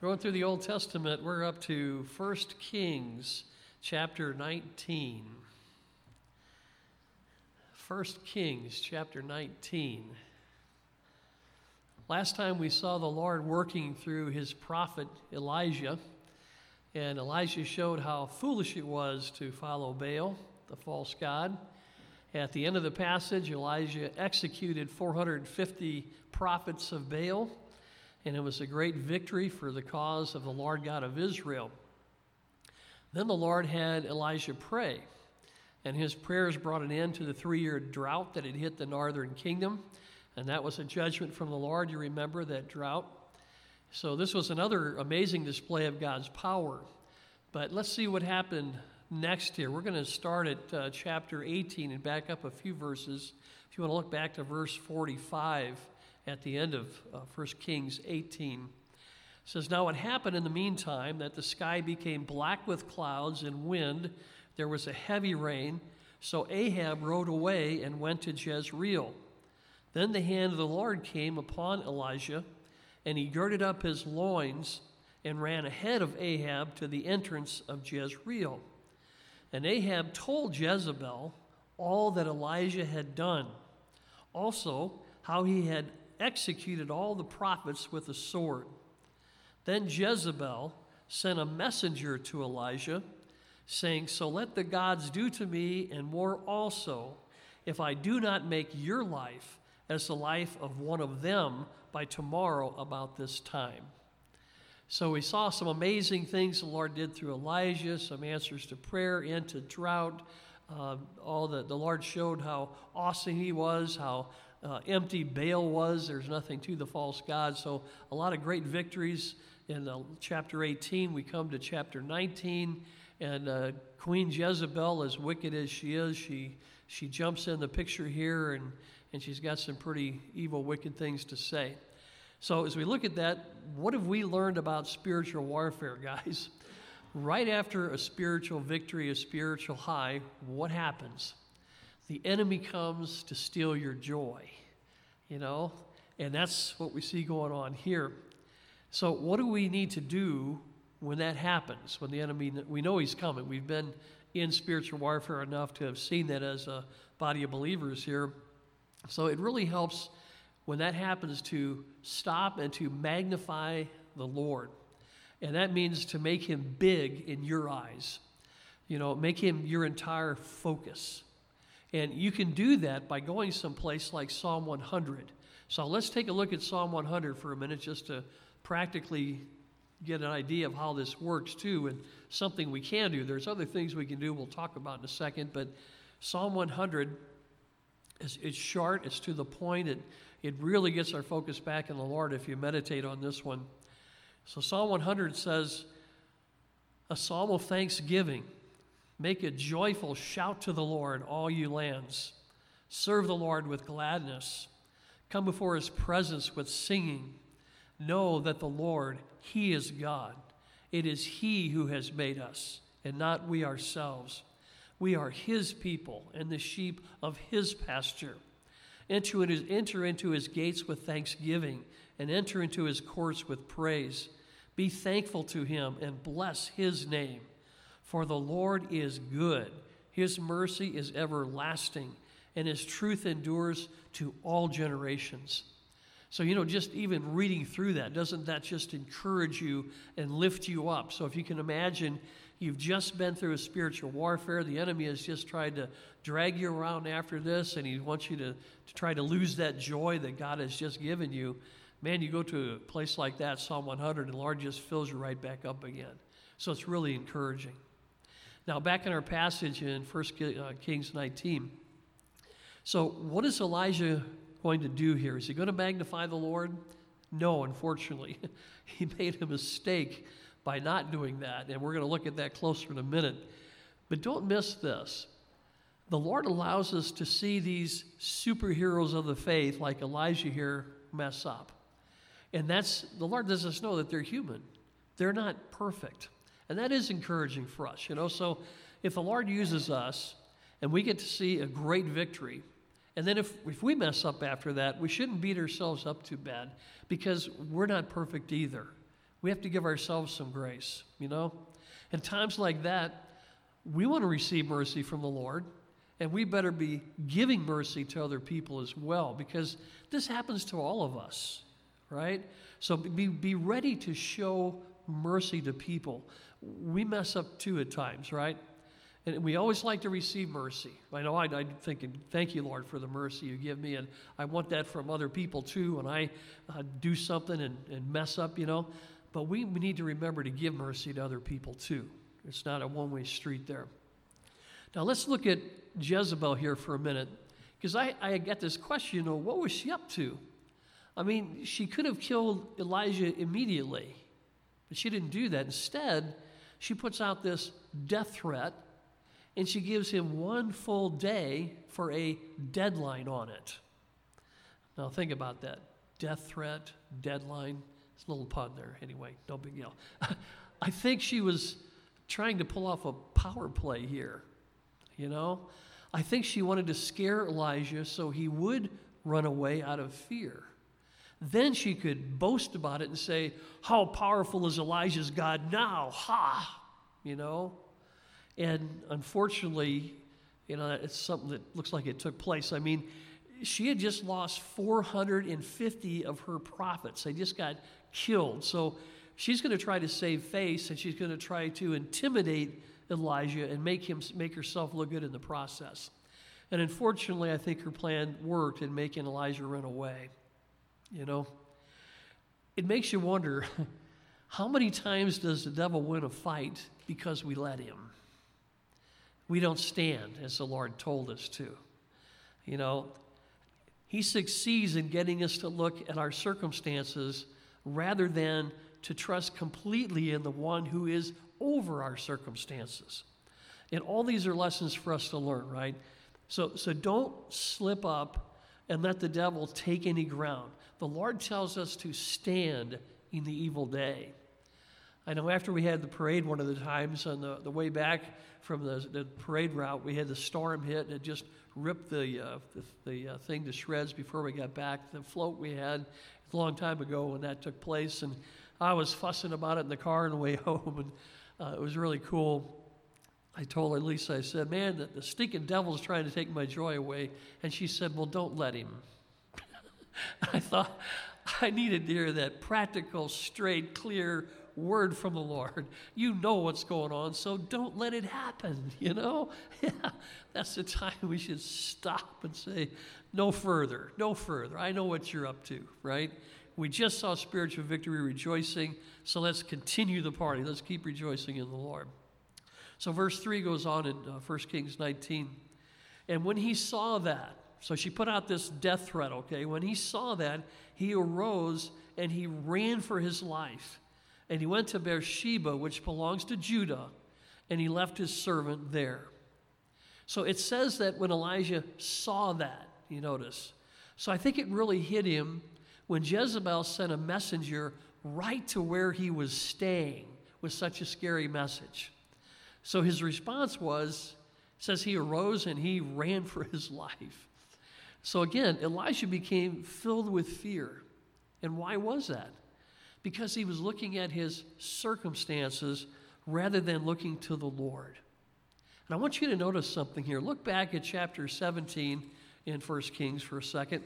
Going through the Old Testament, we're up to 1 Kings chapter 19. 1 Kings chapter 19. Last time we saw the Lord working through his prophet Elijah, and Elijah showed how foolish it was to follow Baal, the false god. At the end of the passage, Elijah executed 450 prophets of Baal and it was a great victory for the cause of the Lord God of Israel. Then the Lord had Elijah pray, and his prayers brought an end to the three year drought that had hit the northern kingdom, and that was a judgment from the Lord. You remember that drought? So, this was another amazing display of God's power. But let's see what happened next here. We're going to start at uh, chapter 18 and back up a few verses. If you want to look back to verse 45 at the end of uh, 1 Kings 18. It says, Now it happened in the meantime that the sky became black with clouds and wind. There was a heavy rain. So Ahab rode away and went to Jezreel. Then the hand of the Lord came upon Elijah, and he girded up his loins and ran ahead of Ahab to the entrance of Jezreel. And Ahab told Jezebel all that Elijah had done, also how he had executed all the prophets with a sword. Then Jezebel sent a messenger to Elijah, saying, So let the gods do to me and more also, if I do not make your life as the life of one of them by tomorrow about this time. So we saw some amazing things the Lord did through Elijah, some answers to prayer, into drought. Uh, all that the Lord showed how awesome He was, how uh, empty Baal was. There's nothing to the false God. So, a lot of great victories in uh, chapter 18. We come to chapter 19, and uh, Queen Jezebel, as wicked as she is, she, she jumps in the picture here, and, and she's got some pretty evil, wicked things to say. So, as we look at that, what have we learned about spiritual warfare, guys? right after a spiritual victory, a spiritual high, what happens? The enemy comes to steal your joy, you know? And that's what we see going on here. So, what do we need to do when that happens? When the enemy, we know he's coming. We've been in spiritual warfare enough to have seen that as a body of believers here. So, it really helps when that happens to stop and to magnify the Lord. And that means to make him big in your eyes. You know, make him your entire focus. And you can do that by going someplace like Psalm 100. So let's take a look at Psalm 100 for a minute just to practically get an idea of how this works too and something we can do. There's other things we can do we'll talk about in a second, but Psalm 100 is it's short, it's to the point, it, it really gets our focus back in the Lord if you meditate on this one. So Psalm 100 says, a psalm of thanksgiving Make a joyful shout to the Lord, all you lands. Serve the Lord with gladness. Come before his presence with singing. Know that the Lord, he is God. It is he who has made us, and not we ourselves. We are his people and the sheep of his pasture. Enter into, enter into his gates with thanksgiving and enter into his courts with praise. Be thankful to him and bless his name. For the Lord is good, his mercy is everlasting, and his truth endures to all generations. So, you know, just even reading through that, doesn't that just encourage you and lift you up? So, if you can imagine, you've just been through a spiritual warfare, the enemy has just tried to drag you around after this, and he wants you to, to try to lose that joy that God has just given you. Man, you go to a place like that, Psalm 100, and the Lord just fills you right back up again. So, it's really encouraging. Now, back in our passage in 1 uh, Kings 19. So, what is Elijah going to do here? Is he going to magnify the Lord? No, unfortunately. he made a mistake by not doing that, and we're going to look at that closer in a minute. But don't miss this. The Lord allows us to see these superheroes of the faith, like Elijah here, mess up. And that's, the Lord lets us know that they're human. They're not perfect. And that is encouraging for us, you know. So if the Lord uses us and we get to see a great victory, and then if, if we mess up after that, we shouldn't beat ourselves up too bad because we're not perfect either. We have to give ourselves some grace, you know? In times like that, we want to receive mercy from the Lord, and we better be giving mercy to other people as well, because this happens to all of us, right? So be, be ready to show mercy to people. We mess up too at times, right? And we always like to receive mercy. I know I, I'm thinking, thank you, Lord, for the mercy you give me. And I want that from other people too when I uh, do something and, and mess up, you know. But we, we need to remember to give mercy to other people too. It's not a one way street there. Now let's look at Jezebel here for a minute. Because I, I get this question, you know, what was she up to? I mean, she could have killed Elijah immediately, but she didn't do that. Instead, she puts out this death threat and she gives him one full day for a deadline on it. Now, think about that death threat, deadline. It's a little pun there. Anyway, no big deal. I think she was trying to pull off a power play here. You know? I think she wanted to scare Elijah so he would run away out of fear. Then she could boast about it and say, How powerful is Elijah's God now? Ha! You know? And unfortunately, you know, it's something that looks like it took place. I mean, she had just lost 450 of her prophets. They just got killed. So she's going to try to save face and she's going to try to intimidate Elijah and make him make herself look good in the process. And unfortunately, I think her plan worked in making Elijah run away. You know, it makes you wonder how many times does the devil win a fight because we let him? we don't stand as the Lord told us to. You know, He succeeds in getting us to look at our circumstances rather than to trust completely in the one who is over our circumstances. And all these are lessons for us to learn, right? So, so don't slip up and let the devil take any ground. The Lord tells us to stand in the evil day. I know after we had the parade one of the times on the, the way back from the, the parade route, we had the storm hit and it just ripped the, uh, the, the uh, thing to shreds before we got back. The float we had a long time ago when that took place, and I was fussing about it in the car on the way home, and uh, it was really cool. I told Lisa, I said, man, the, the stinking devil's trying to take my joy away. And she said, well, don't let him. I thought I needed to hear that practical, straight, clear word from the Lord. You know what's going on, so don't let it happen, you know? Yeah, that's the time we should stop and say, no further, no further. I know what you're up to, right? We just saw spiritual victory rejoicing, so let's continue the party. Let's keep rejoicing in the Lord. So, verse 3 goes on in uh, 1 Kings 19. And when he saw that, so she put out this death threat, okay? When he saw that, he arose and he ran for his life. And he went to Beersheba, which belongs to Judah, and he left his servant there. So it says that when Elijah saw that, you notice. So I think it really hit him when Jezebel sent a messenger right to where he was staying with such a scary message. So his response was, says he arose and he ran for his life. So again, Elijah became filled with fear. And why was that? because he was looking at his circumstances rather than looking to the Lord. And I want you to notice something here. Look back at chapter 17 in 1 Kings for a second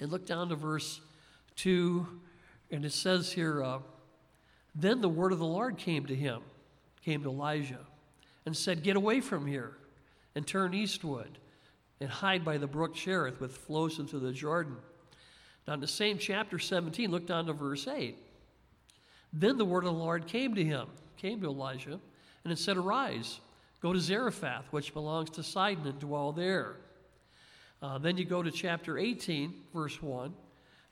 and look down to verse 2. And it says here, uh, Then the word of the Lord came to him, came to Elijah, and said, Get away from here and turn eastward and hide by the brook Cherith, which flows into the Jordan. Now, in the same chapter 17, look down to verse 8. Then the word of the Lord came to him, came to Elijah, and it said, Arise, go to Zarephath, which belongs to Sidon, and dwell there. Uh, then you go to chapter 18, verse 1.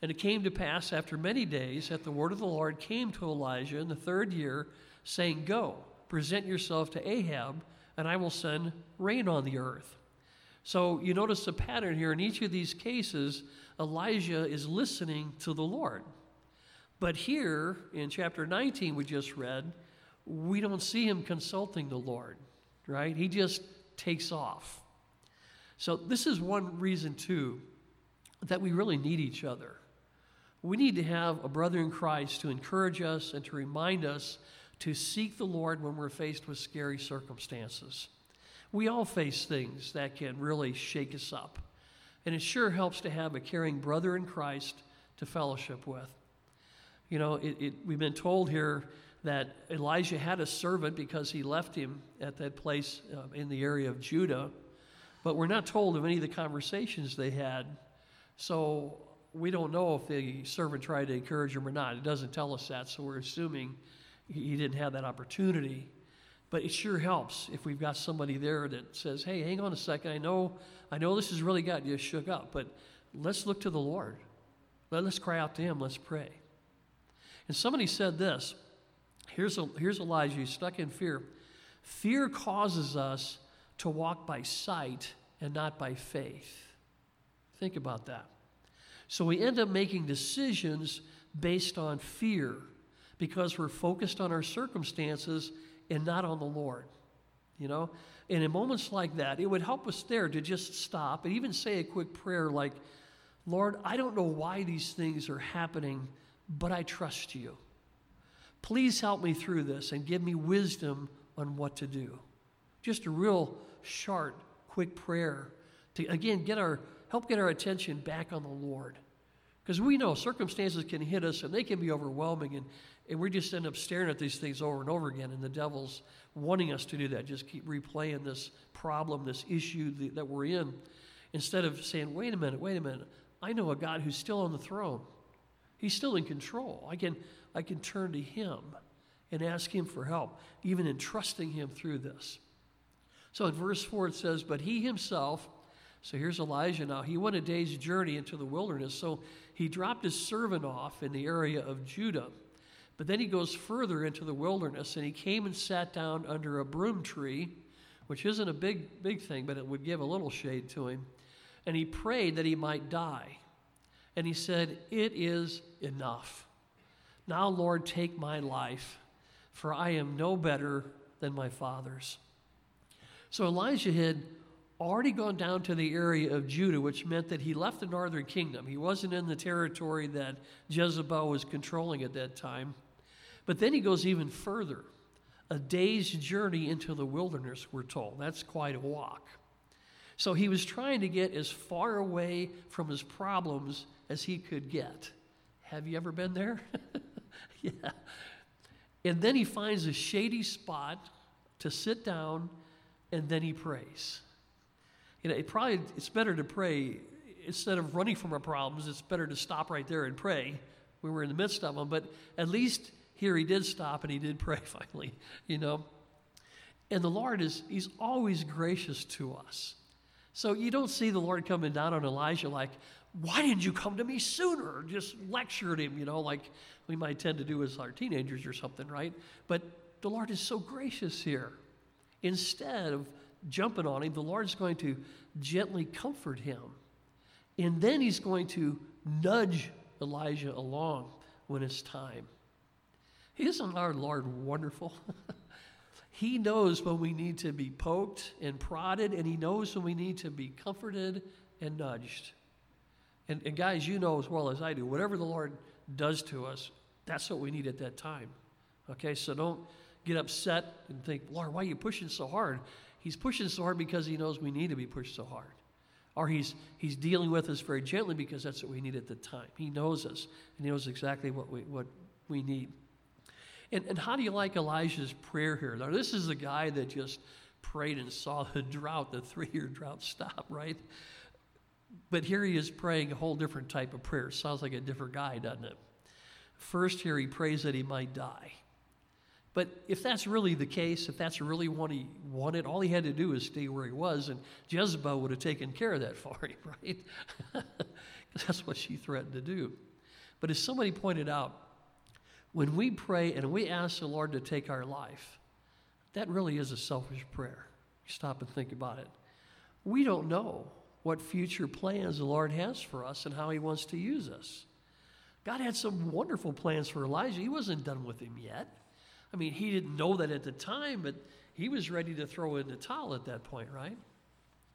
And it came to pass after many days that the word of the Lord came to Elijah in the third year, saying, Go, present yourself to Ahab, and I will send rain on the earth. So you notice a pattern here. In each of these cases, Elijah is listening to the Lord. But here in chapter 19, we just read, we don't see him consulting the Lord, right? He just takes off. So, this is one reason, too, that we really need each other. We need to have a brother in Christ to encourage us and to remind us to seek the Lord when we're faced with scary circumstances. We all face things that can really shake us up. And it sure helps to have a caring brother in Christ to fellowship with. You know, it, it, we've been told here that Elijah had a servant because he left him at that place uh, in the area of Judah, but we're not told of any of the conversations they had. So we don't know if the servant tried to encourage him or not. It doesn't tell us that, so we're assuming he didn't have that opportunity. But it sure helps if we've got somebody there that says, "Hey, hang on a second. I know, I know this has really got you shook up, but let's look to the Lord. Let's cry out to Him. Let's pray." And somebody said this. Here's, a, here's Elijah. He's stuck in fear. Fear causes us to walk by sight and not by faith. Think about that. So we end up making decisions based on fear because we're focused on our circumstances and not on the Lord. You know? And in moments like that, it would help us there to just stop and even say a quick prayer like, Lord, I don't know why these things are happening, but I trust you. Please help me through this and give me wisdom on what to do. Just a real short, quick prayer to, again, get our, help get our attention back on the Lord. Because we know circumstances can hit us and they can be overwhelming, and, and we just end up staring at these things over and over again. And the devil's wanting us to do that, just keep replaying this problem, this issue that we're in, instead of saying, wait a minute, wait a minute. I know a God who's still on the throne. He's still in control. I can, I can turn to Him and ask Him for help, even in trusting Him through this. So in verse 4, it says, But he himself, so here's Elijah now, he went a day's journey into the wilderness. So he dropped his servant off in the area of Judah. But then he goes further into the wilderness and he came and sat down under a broom tree, which isn't a big, big thing, but it would give a little shade to him. And he prayed that he might die. And he said, It is enough. Now, Lord, take my life, for I am no better than my father's. So Elijah had already gone down to the area of Judah, which meant that he left the northern kingdom. He wasn't in the territory that Jezebel was controlling at that time. But then he goes even further a day's journey into the wilderness, we're told. That's quite a walk. So he was trying to get as far away from his problems as he could get. Have you ever been there? yeah. And then he finds a shady spot to sit down and then he prays. You know, it probably it's better to pray instead of running from our problems. It's better to stop right there and pray when we're in the midst of them. But at least here he did stop and he did pray finally. You know, and the Lord is He's always gracious to us. So you don't see the Lord coming down on Elijah like, why didn't you come to me sooner? Just lectured him, you know, like we might tend to do as our teenagers or something, right? But the Lord is so gracious here. Instead of jumping on him, the Lord's going to gently comfort him. And then he's going to nudge Elijah along when it's time. Isn't our Lord wonderful? he knows when we need to be poked and prodded, and he knows when we need to be comforted and nudged. And, and guys, you know as well as I do, whatever the Lord does to us, that's what we need at that time. Okay, so don't get upset and think, Lord, why are you pushing so hard? He's pushing so hard because he knows we need to be pushed so hard. Or he's, he's dealing with us very gently because that's what we need at the time. He knows us and he knows exactly what we, what we need. And, and how do you like Elijah's prayer here? Now, this is the guy that just prayed and saw the drought, the three year drought stop, right? But here he is praying a whole different type of prayer. Sounds like a different guy, doesn't it? First, here he prays that he might die. But if that's really the case, if that's really what he wanted, all he had to do is stay where he was, and Jezebel would have taken care of that for him, right? That's what she threatened to do. But as somebody pointed out, when we pray and we ask the Lord to take our life, that really is a selfish prayer. Stop and think about it. We don't know what future plans the Lord has for us and how he wants to use us. God had some wonderful plans for Elijah. He wasn't done with him yet. I mean, he didn't know that at the time, but he was ready to throw in the towel at that point, right?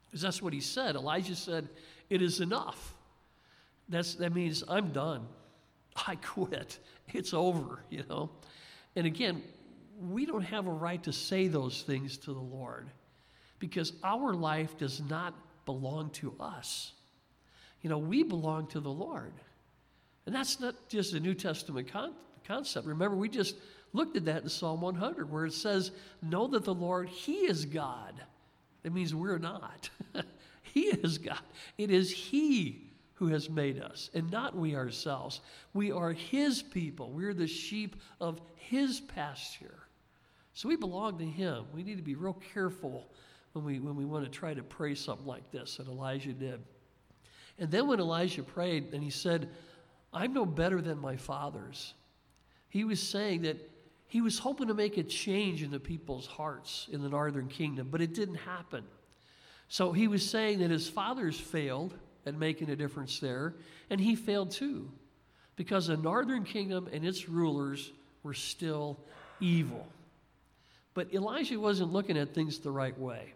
Because that's what he said. Elijah said, It is enough. That's, that means I'm done. I quit. It's over, you know. And again, we don't have a right to say those things to the Lord because our life does not belong to us. You know, we belong to the Lord. And that's not just a New Testament con- concept. Remember, we just looked at that in Psalm 100 where it says, Know that the Lord, He is God. That means we're not. he is God. It is He who has made us, and not we ourselves. We are His people. We're the sheep of His pasture. So we belong to Him. We need to be real careful when we, when we want to try to pray something like this, and Elijah did. And then when Elijah prayed and he said, I'm no better than my fathers, he was saying that he was hoping to make a change in the people's hearts in the northern kingdom, but it didn't happen. So he was saying that his fathers failed at making a difference there, and he failed too, because the northern kingdom and its rulers were still evil. But Elijah wasn't looking at things the right way.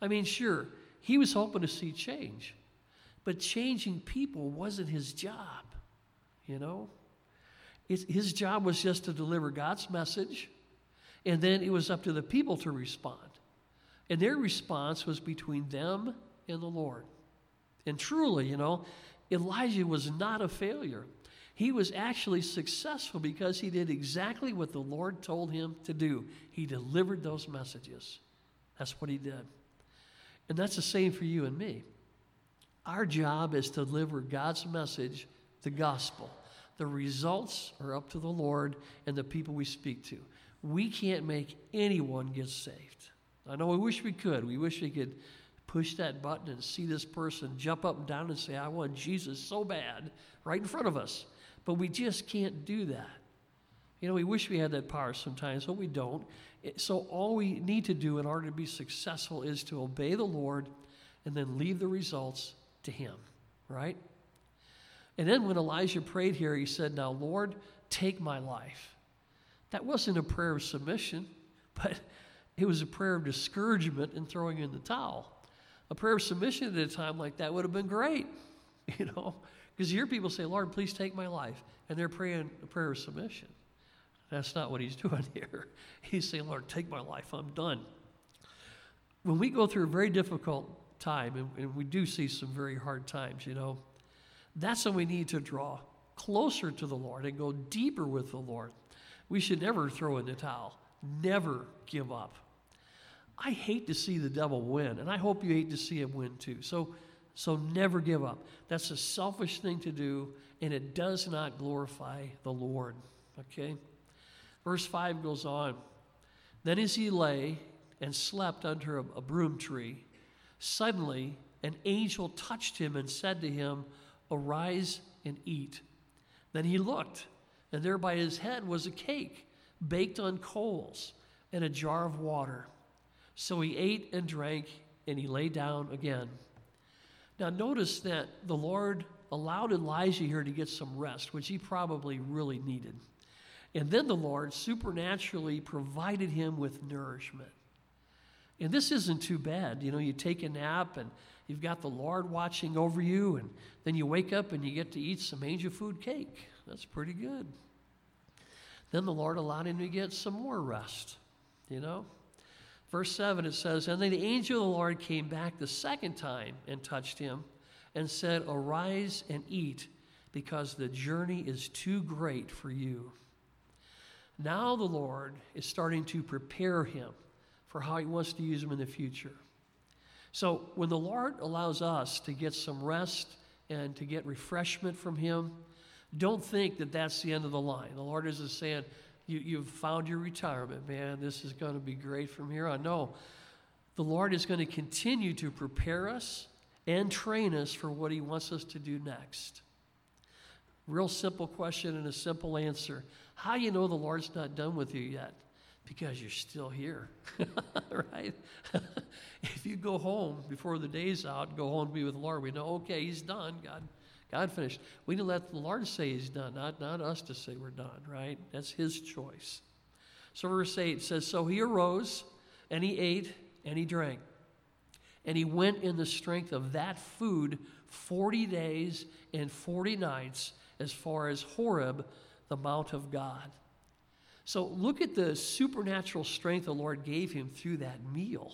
I mean, sure, he was hoping to see change, but changing people wasn't his job, you know? It's, his job was just to deliver God's message, and then it was up to the people to respond. And their response was between them and the Lord. And truly, you know, Elijah was not a failure. He was actually successful because he did exactly what the Lord told him to do. He delivered those messages. That's what he did. And that's the same for you and me. Our job is to deliver God's message, the gospel. The results are up to the Lord and the people we speak to. We can't make anyone get saved. I know we wish we could. We wish we could push that button and see this person jump up and down and say, I want Jesus so bad right in front of us. But we just can't do that. You know, we wish we had that power sometimes, but we don't. So, all we need to do in order to be successful is to obey the Lord and then leave the results to Him, right? And then when Elijah prayed here, he said, Now, Lord, take my life. That wasn't a prayer of submission, but it was a prayer of discouragement and throwing in the towel. A prayer of submission at a time like that would have been great, you know, because you hear people say, Lord, please take my life, and they're praying a prayer of submission. That's not what he's doing here. He's saying, Lord, take my life, I'm done. When we go through a very difficult time, and, and we do see some very hard times, you know, that's when we need to draw closer to the Lord and go deeper with the Lord. We should never throw in the towel, never give up. I hate to see the devil win, and I hope you hate to see him win too. So, so never give up. That's a selfish thing to do, and it does not glorify the Lord. Okay? Verse 5 goes on. Then as he lay and slept under a, a broom tree, suddenly an angel touched him and said to him, Arise and eat. Then he looked, and there by his head was a cake baked on coals and a jar of water. So he ate and drank, and he lay down again. Now, notice that the Lord allowed Elijah here to get some rest, which he probably really needed. And then the Lord supernaturally provided him with nourishment. And this isn't too bad. You know, you take a nap and you've got the Lord watching over you, and then you wake up and you get to eat some angel food cake. That's pretty good. Then the Lord allowed him to get some more rest, you know. Verse 7 it says, And then the angel of the Lord came back the second time and touched him and said, Arise and eat, because the journey is too great for you. Now the Lord is starting to prepare him for how he wants to use him in the future. So when the Lord allows us to get some rest and to get refreshment from him, don't think that that's the end of the line. The Lord isn't saying, you, you've found your retirement, man. This is going to be great from here on. No, the Lord is going to continue to prepare us and train us for what He wants us to do next. Real simple question and a simple answer. How you know the Lord's not done with you yet? Because you're still here, right? if you go home before the day's out, go home to be with the Lord, we know, okay, He's done. God, God finished. We need to let the Lord say He's done, not, not us to say we're done, right? That's His choice. So, verse 8 says So he arose, and he ate, and he drank. And he went in the strength of that food 40 days and 40 nights as far as Horeb, the Mount of God. So look at the supernatural strength the Lord gave him through that meal.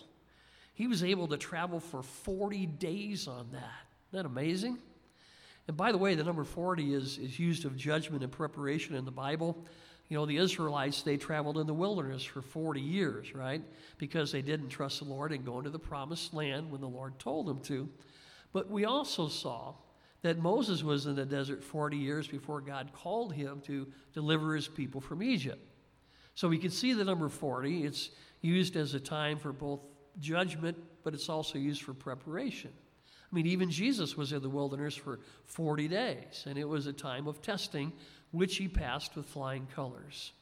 He was able to travel for 40 days on that. Isn't that amazing? And by the way, the number 40 is, is used of judgment and preparation in the Bible. You know, the Israelites, they traveled in the wilderness for 40 years, right? Because they didn't trust the Lord and go into the promised land when the Lord told them to. But we also saw that Moses was in the desert 40 years before God called him to deliver his people from Egypt. So we can see the number 40. It's used as a time for both judgment, but it's also used for preparation. I mean, even Jesus was in the wilderness for 40 days, and it was a time of testing, which he passed with flying colors.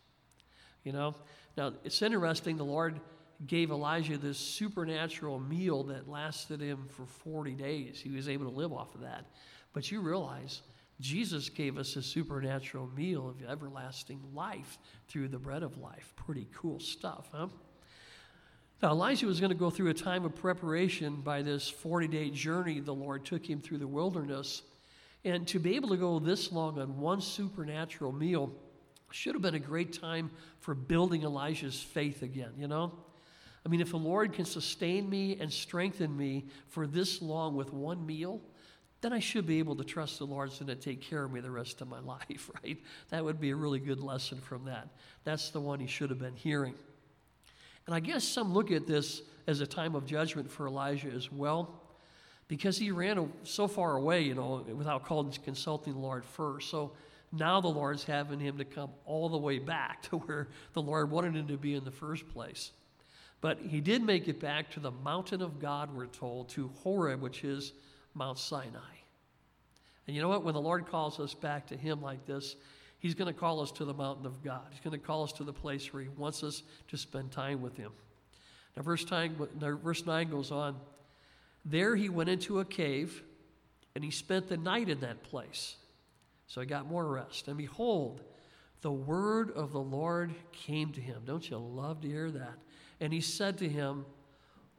You know, now it's interesting, the Lord gave Elijah this supernatural meal that lasted him for 40 days. He was able to live off of that. But you realize Jesus gave us a supernatural meal of everlasting life through the bread of life. Pretty cool stuff, huh? Now, Elijah was going to go through a time of preparation by this 40 day journey the Lord took him through the wilderness. And to be able to go this long on one supernatural meal should have been a great time for building Elijah's faith again, you know? I mean, if the Lord can sustain me and strengthen me for this long with one meal, then I should be able to trust the Lord's going to take care of me the rest of my life, right? That would be a really good lesson from that. That's the one he should have been hearing. And I guess some look at this as a time of judgment for Elijah as well, because he ran so far away, you know, without calling, consulting the Lord first. So now the Lord's having him to come all the way back to where the Lord wanted him to be in the first place. But he did make it back to the mountain of God, we're told, to Horeb, which is Mount Sinai. And you know what? When the Lord calls us back to Him like this, He's going to call us to the mountain of God. He's going to call us to the place where He wants us to spend time with Him. Now, verse 9, verse 9 goes on There he went into a cave, and he spent the night in that place. So he got more rest. And behold, the word of the Lord came to him. Don't you love to hear that? And he said to him,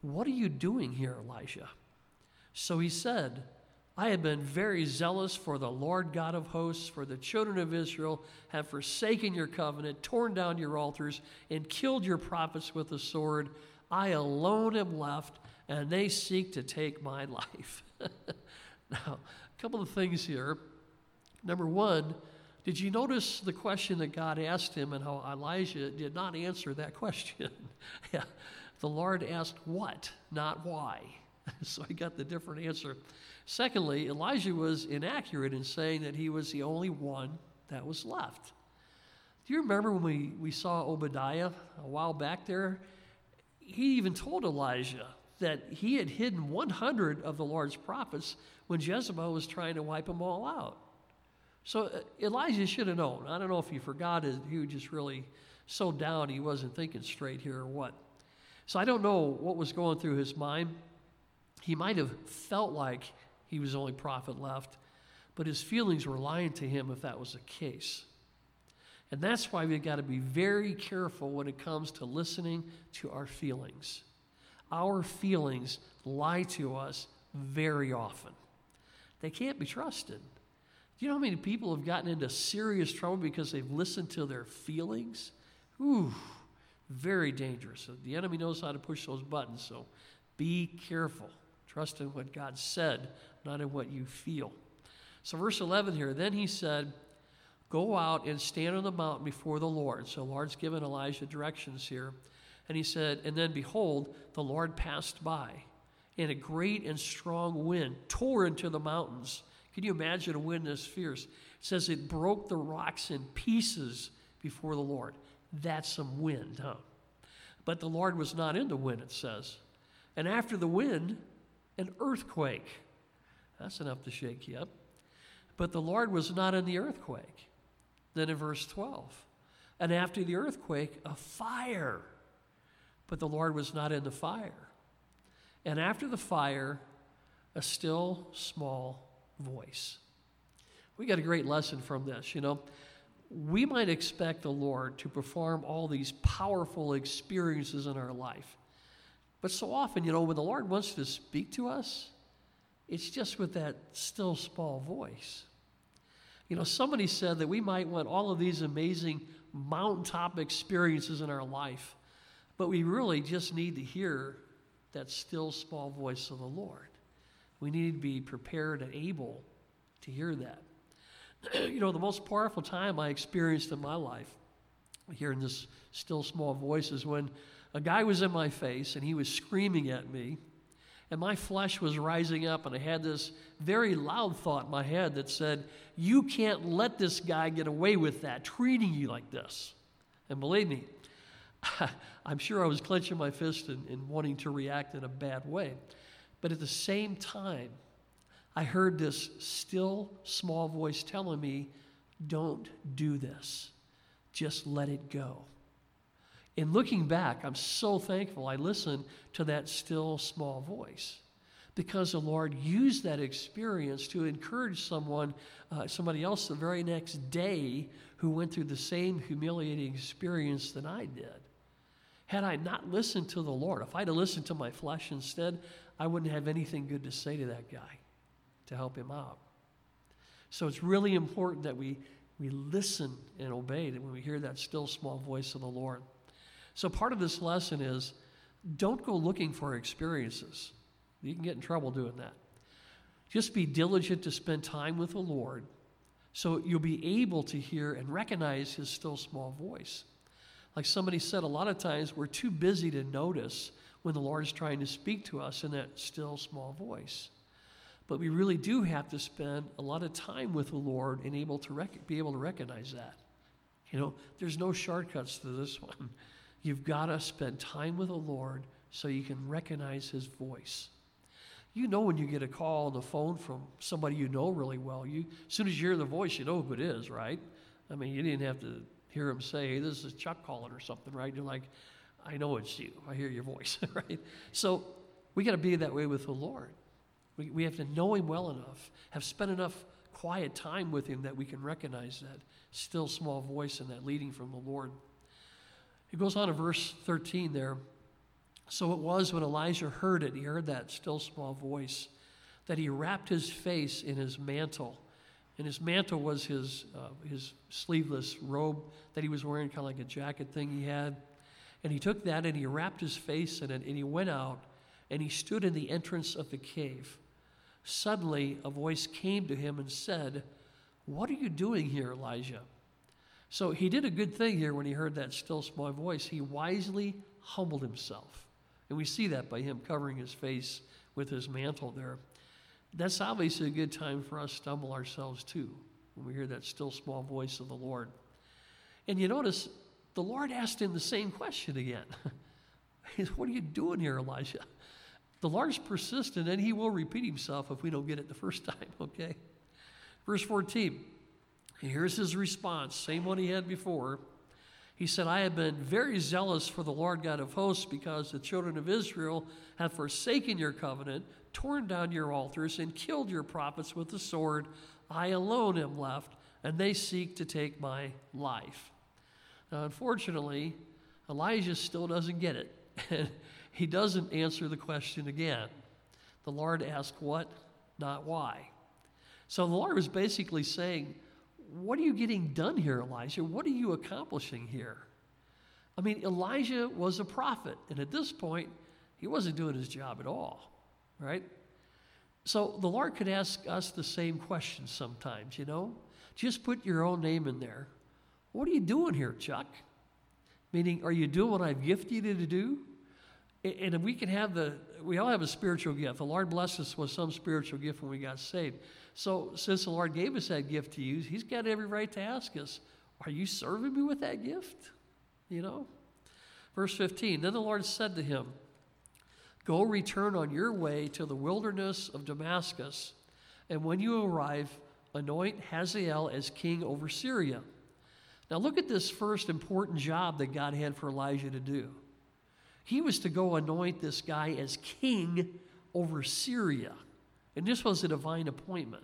What are you doing here, Elijah? So he said, I have been very zealous for the Lord God of hosts, for the children of Israel have forsaken your covenant, torn down your altars, and killed your prophets with the sword. I alone am left, and they seek to take my life. now, a couple of things here. Number one, did you notice the question that God asked him and how Elijah did not answer that question? yeah. The Lord asked what, not why. so he got the different answer. Secondly, Elijah was inaccurate in saying that he was the only one that was left. Do you remember when we, we saw Obadiah a while back there? He even told Elijah that he had hidden 100 of the Lord's prophets when Jezebel was trying to wipe them all out. So uh, Elijah should have known. I don't know if he forgot it, he was just really so down he wasn't thinking straight here or what. So I don't know what was going through his mind. He might have felt like he was the only prophet left, but his feelings were lying to him if that was the case. And that's why we've got to be very careful when it comes to listening to our feelings. Our feelings lie to us very often. They can't be trusted. Do you know how many people have gotten into serious trouble because they've listened to their feelings? Ooh, very dangerous. The enemy knows how to push those buttons, so be careful. Trust in what God said, not in what you feel. So, verse 11 here, then he said, Go out and stand on the mountain before the Lord. So, Lord's given Elijah directions here. And he said, And then behold, the Lord passed by, and a great and strong wind tore into the mountains. Can you imagine a wind this fierce? It says it broke the rocks in pieces before the Lord. That's some wind, huh? But the Lord was not in the wind, it says. And after the wind, an earthquake. That's enough to shake you up. But the Lord was not in the earthquake. Then in verse 12, and after the earthquake, a fire. But the Lord was not in the fire. And after the fire, a still small voice. We got a great lesson from this. You know, we might expect the Lord to perform all these powerful experiences in our life. But so often, you know, when the Lord wants to speak to us, it's just with that still small voice. You know, somebody said that we might want all of these amazing mountaintop experiences in our life, but we really just need to hear that still small voice of the Lord. We need to be prepared and able to hear that. you know, the most powerful time I experienced in my life, hearing this still small voice, is when a guy was in my face and he was screaming at me, and my flesh was rising up, and I had this very loud thought in my head that said, You can't let this guy get away with that, treating you like this. And believe me, I'm sure I was clenching my fist and, and wanting to react in a bad way. But at the same time, I heard this still small voice telling me, Don't do this. Just let it go. In looking back, I'm so thankful I listened to that still small voice because the Lord used that experience to encourage someone, uh, somebody else the very next day who went through the same humiliating experience that I did. Had I not listened to the Lord, if I'd have listened to my flesh instead, I wouldn't have anything good to say to that guy to help him out. So it's really important that we, we listen and obey when we hear that still small voice of the Lord. So part of this lesson is don't go looking for experiences. You can get in trouble doing that. Just be diligent to spend time with the Lord so you'll be able to hear and recognize his still small voice. Like somebody said, a lot of times we're too busy to notice when the Lord is trying to speak to us in that still small voice. But we really do have to spend a lot of time with the Lord and able to rec- be able to recognize that. You know, there's no shortcuts to this one. You've got to spend time with the Lord so you can recognize His voice. You know when you get a call on the phone from somebody you know really well. You, as soon as you hear the voice, you know who it is, right? I mean, you didn't have to hear him say, hey, "This is Chuck calling" or something, right? You're like, "I know it's you. I hear your voice," right? So we got to be that way with the Lord. We, we have to know Him well enough, have spent enough quiet time with Him that we can recognize that still small voice and that leading from the Lord. It goes on to verse 13 there. So it was when Elijah heard it, he heard that still small voice, that he wrapped his face in his mantle. And his mantle was his, uh, his sleeveless robe that he was wearing, kind of like a jacket thing he had. And he took that and he wrapped his face in it and he went out and he stood in the entrance of the cave. Suddenly, a voice came to him and said, What are you doing here, Elijah? So he did a good thing here when he heard that still small voice. He wisely humbled himself. And we see that by him covering his face with his mantle there. That's obviously a good time for us to humble ourselves too when we hear that still small voice of the Lord. And you notice the Lord asked him the same question again. He said, what are you doing here, Elijah? The Lord's persistent and he will repeat himself if we don't get it the first time, okay? Verse 14. Here's his response, same one he had before. He said, I have been very zealous for the Lord God of hosts because the children of Israel have forsaken your covenant, torn down your altars, and killed your prophets with the sword. I alone am left, and they seek to take my life. Now, unfortunately, Elijah still doesn't get it. he doesn't answer the question again. The Lord asked what, not why. So the Lord was basically saying, what are you getting done here, Elijah? What are you accomplishing here? I mean, Elijah was a prophet, and at this point, he wasn't doing his job at all, right? So the Lord could ask us the same question sometimes, you know? Just put your own name in there. What are you doing here, Chuck? Meaning, are you doing what I've gifted you to do? And if we can have the, we all have a spiritual gift. The Lord blessed us with some spiritual gift when we got saved. So, since the Lord gave us that gift to use, He's got every right to ask us, Are you serving me with that gift? You know? Verse 15 Then the Lord said to him, Go return on your way to the wilderness of Damascus, and when you arrive, anoint Hazael as king over Syria. Now, look at this first important job that God had for Elijah to do. He was to go anoint this guy as king over Syria. And this was a divine appointment.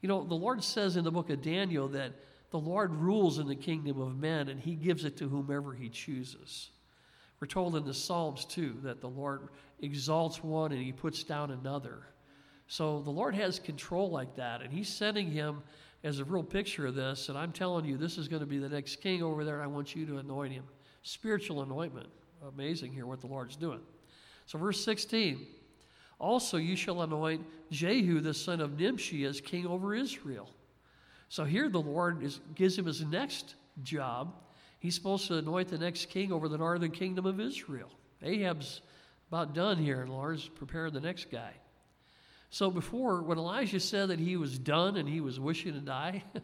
You know, the Lord says in the book of Daniel that the Lord rules in the kingdom of men and he gives it to whomever he chooses. We're told in the Psalms too that the Lord exalts one and he puts down another. So the Lord has control like that, and he's sending him as a real picture of this, and I'm telling you, this is going to be the next king over there, and I want you to anoint him. Spiritual anointment. Amazing here what the Lord's doing. So, verse 16 Also, you shall anoint Jehu the son of Nimshi as king over Israel. So, here the Lord is, gives him his next job. He's supposed to anoint the next king over the northern kingdom of Israel. Ahab's about done here, and the Lord's preparing the next guy. So before, when Elijah said that he was done and he was wishing to die,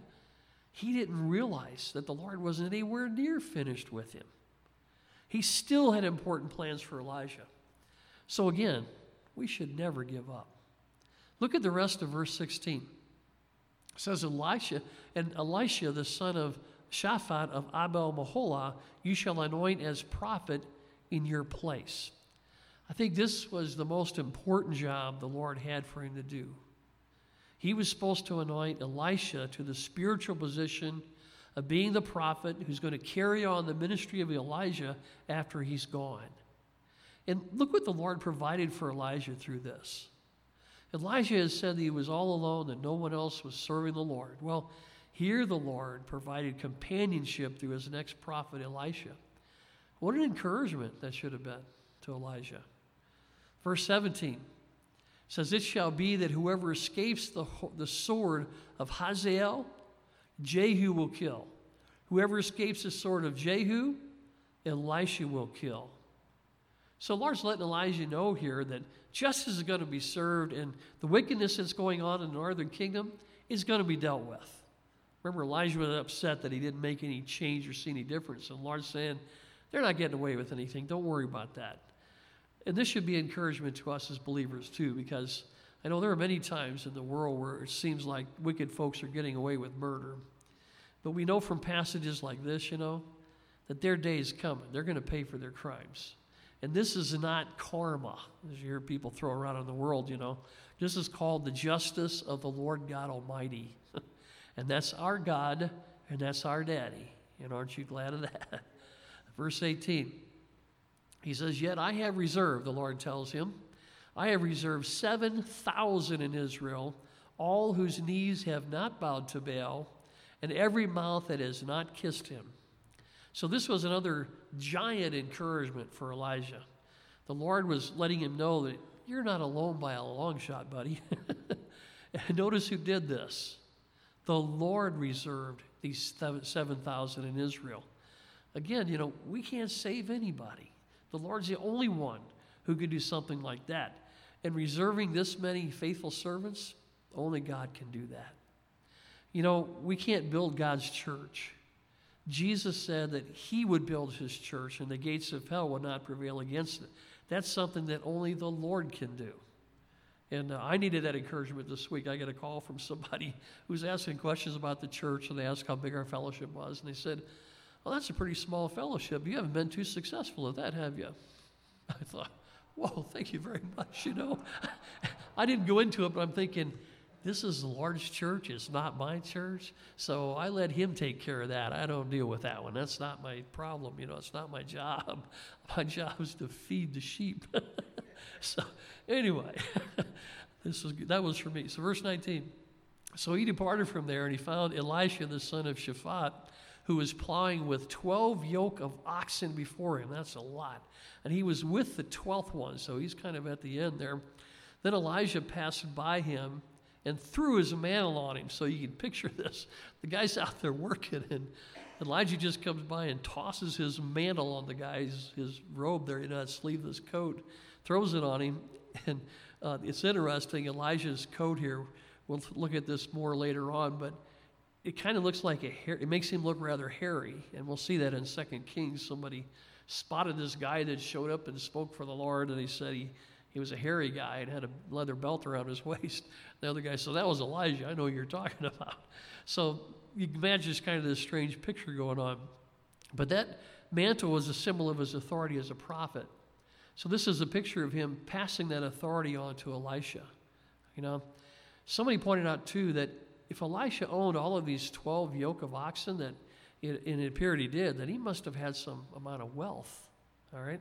he didn't realize that the Lord wasn't anywhere near finished with him. He still had important plans for Elijah. So again, we should never give up. Look at the rest of verse 16. It says, Elisha, and Elisha, the son of Shaphat of Abel Meholah, you shall anoint as prophet in your place. I think this was the most important job the Lord had for him to do. He was supposed to anoint Elisha to the spiritual position of being the prophet who's going to carry on the ministry of Elijah after he's gone. And look what the Lord provided for Elijah through this. Elijah has said that he was all alone, that no one else was serving the Lord. Well, here the Lord provided companionship through his next prophet, Elisha. What an encouragement that should have been to Elijah. Verse 17 says, It shall be that whoever escapes the, the sword of Hazael, Jehu will kill. Whoever escapes the sword of Jehu, Elisha will kill. So Lord's letting Elijah know here that justice is going to be served and the wickedness that's going on in the northern kingdom is going to be dealt with. Remember, Elijah was upset that he didn't make any change or see any difference. And Lord's saying, they're not getting away with anything. Don't worry about that. And this should be encouragement to us as believers, too, because I know there are many times in the world where it seems like wicked folks are getting away with murder. But we know from passages like this, you know, that their day is coming. They're going to pay for their crimes. And this is not karma, as you hear people throw around in the world, you know. This is called the justice of the Lord God Almighty. and that's our God, and that's our daddy. And aren't you glad of that? Verse 18 he says, Yet I have reserved, the Lord tells him, I have reserved 7,000 in Israel, all whose knees have not bowed to Baal, and every mouth that has not kissed him. So this was another giant encouragement for Elijah. The Lord was letting him know that you're not alone by a long shot, buddy. and notice who did this. The Lord reserved these 7,000 in Israel. Again, you know, we can't save anybody. The Lord's the only one who could do something like that. And reserving this many faithful servants, only God can do that. You know, we can't build God's church. Jesus said that he would build his church and the gates of hell would not prevail against it. That's something that only the Lord can do. And uh, I needed that encouragement this week. I got a call from somebody who's asking questions about the church, and they asked how big our fellowship was. And they said, well, that's a pretty small fellowship. You haven't been too successful at that, have you? I thought, whoa, thank you very much. You know, I didn't go into it, but I'm thinking, this is a large church. It's not my church. So I let him take care of that. I don't deal with that one. That's not my problem. You know, it's not my job. My job is to feed the sheep. so anyway, this was that was for me. So verse 19. So he departed from there and he found Elisha the son of Shaphat who was plowing with 12 yoke of oxen before him. That's a lot. And he was with the 12th one, so he's kind of at the end there. Then Elijah passed by him and threw his mantle on him. So you can picture this. The guy's out there working, and Elijah just comes by and tosses his mantle on the guy's his robe there, you know, that sleeveless coat, throws it on him. And uh, it's interesting, Elijah's coat here, we'll look at this more later on, but it kind of looks like a hair, it makes him look rather hairy. And we'll see that in Second Kings. Somebody spotted this guy that showed up and spoke for the Lord, and he said he, he was a hairy guy and had a leather belt around his waist. The other guy said, That was Elijah. I know you're talking about. So you can imagine just kind of this strange picture going on. But that mantle was a symbol of his authority as a prophet. So this is a picture of him passing that authority on to Elisha. You know, somebody pointed out too that if Elisha owned all of these 12 yoke of oxen that it, and it appeared he did, then he must have had some amount of wealth. All right?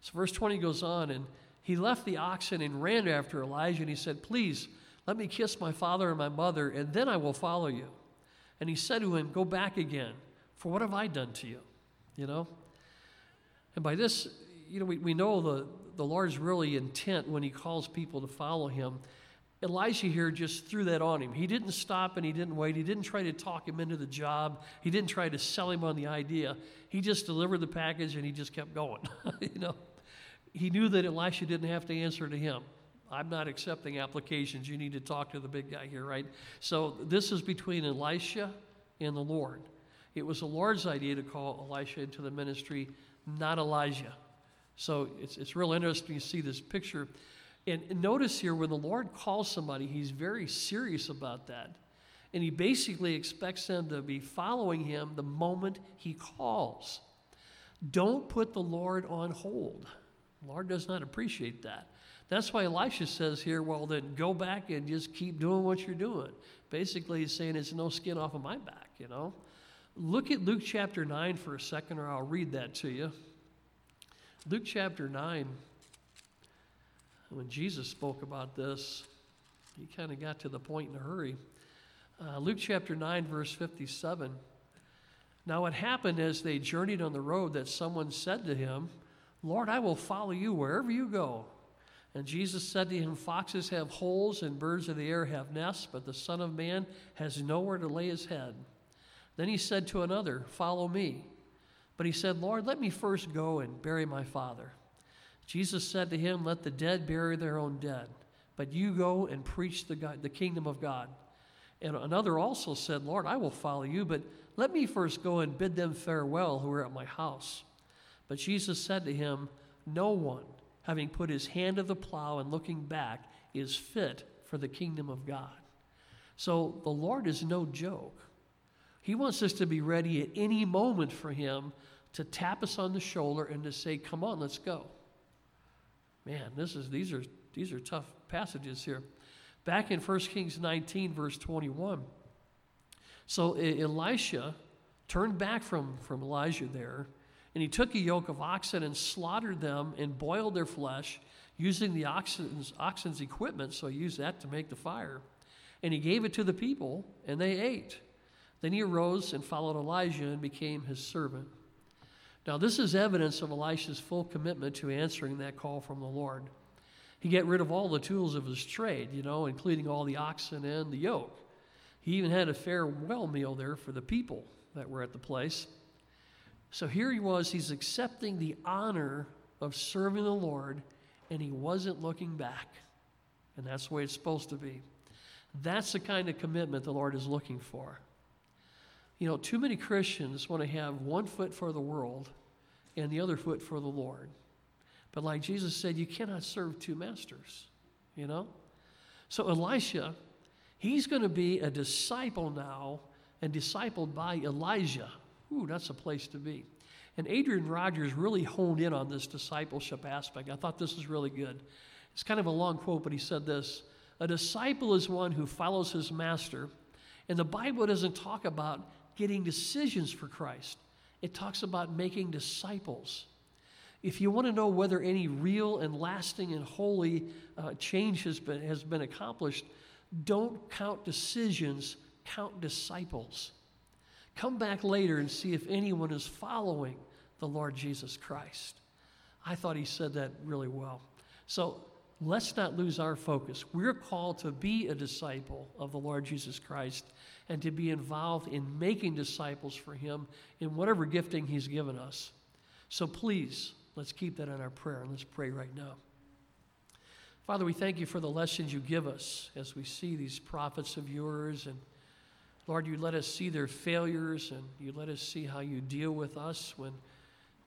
So verse 20 goes on, and he left the oxen and ran after Elijah, and he said, Please, Let me kiss my father and my mother, and then I will follow you. And he said to him, Go back again, for what have I done to you? You know? And by this, you know, we, we know the, the Lord's really intent when he calls people to follow him. Elisha here just threw that on him. He didn't stop and he didn't wait. He didn't try to talk him into the job. He didn't try to sell him on the idea. He just delivered the package and he just kept going. you know, he knew that Elisha didn't have to answer to him. I'm not accepting applications. You need to talk to the big guy here, right? So this is between Elisha and the Lord. It was the Lord's idea to call Elisha into the ministry, not Elijah. So it's, it's real interesting to see this picture. And, notice here, when the Lord calls somebody, he's very serious about that. And he basically expects them to be following him the moment he calls. Don't put the Lord on hold. The Lord does not appreciate that. That's why Elisha says here, well, then go back and just keep doing what you're doing. Basically, he's saying it's no skin off of my back, you know. Look at Luke chapter 9 for a second, or I'll read that to you. Luke chapter 9, when Jesus spoke about this, he kind of got to the point in a hurry. Uh, Luke chapter 9, verse 57. Now it happened as they journeyed on the road that someone said to him, Lord, I will follow you wherever you go. And Jesus said to him, Foxes have holes and birds of the air have nests, but the Son of Man has nowhere to lay his head. Then he said to another, Follow me. But he said, Lord, let me first go and bury my father. Jesus said to him, Let the dead bury their own dead, but you go and preach the, God, the kingdom of God. And another also said, Lord, I will follow you, but let me first go and bid them farewell who are at my house. But Jesus said to him, No one having put his hand to the plow and looking back, is fit for the kingdom of God. So the Lord is no joke. He wants us to be ready at any moment for Him to tap us on the shoulder and to say, Come on, let's go. Man, this is, these, are, these are tough passages here. Back in 1 Kings 19, verse 21. So Elisha turned back from, from Elijah there and he took a yoke of oxen and slaughtered them and boiled their flesh using the oxen's, oxen's equipment. So he used that to make the fire. And he gave it to the people, and they ate. Then he arose and followed Elijah and became his servant. Now, this is evidence of Elisha's full commitment to answering that call from the Lord. He got rid of all the tools of his trade, you know, including all the oxen and the yoke. He even had a farewell meal there for the people that were at the place. So here he was, he's accepting the honor of serving the Lord, and he wasn't looking back. And that's the way it's supposed to be. That's the kind of commitment the Lord is looking for. You know, too many Christians want to have one foot for the world and the other foot for the Lord. But like Jesus said, you cannot serve two masters, you know? So Elisha, he's going to be a disciple now and discipled by Elijah. Ooh, that's a place to be. And Adrian Rogers really honed in on this discipleship aspect. I thought this was really good. It's kind of a long quote, but he said this A disciple is one who follows his master. And the Bible doesn't talk about getting decisions for Christ, it talks about making disciples. If you want to know whether any real and lasting and holy uh, change has been, has been accomplished, don't count decisions, count disciples. Come back later and see if anyone is following the Lord Jesus Christ. I thought he said that really well. So let's not lose our focus. We're called to be a disciple of the Lord Jesus Christ and to be involved in making disciples for him in whatever gifting he's given us. So please, let's keep that in our prayer and let's pray right now. Father, we thank you for the lessons you give us as we see these prophets of yours and Lord, you let us see their failures and you let us see how you deal with us when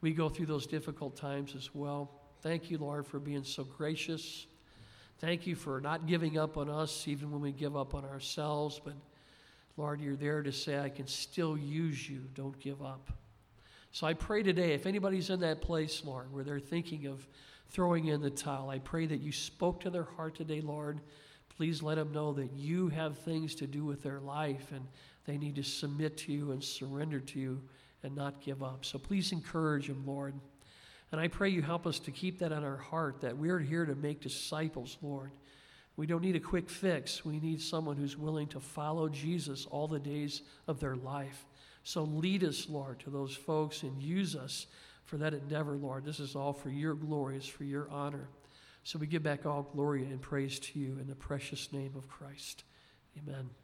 we go through those difficult times as well. Thank you, Lord, for being so gracious. Thank you for not giving up on us even when we give up on ourselves. But Lord, you're there to say, I can still use you. Don't give up. So I pray today, if anybody's in that place, Lord, where they're thinking of throwing in the towel, I pray that you spoke to their heart today, Lord please let them know that you have things to do with their life and they need to submit to you and surrender to you and not give up. So please encourage them, Lord. And I pray you help us to keep that in our heart that we're here to make disciples, Lord. We don't need a quick fix. We need someone who's willing to follow Jesus all the days of their life. So lead us, Lord, to those folks and use us for that endeavor, Lord. This is all for your glory, it's for your honor. So we give back all glory and praise to you in the precious name of Christ. Amen.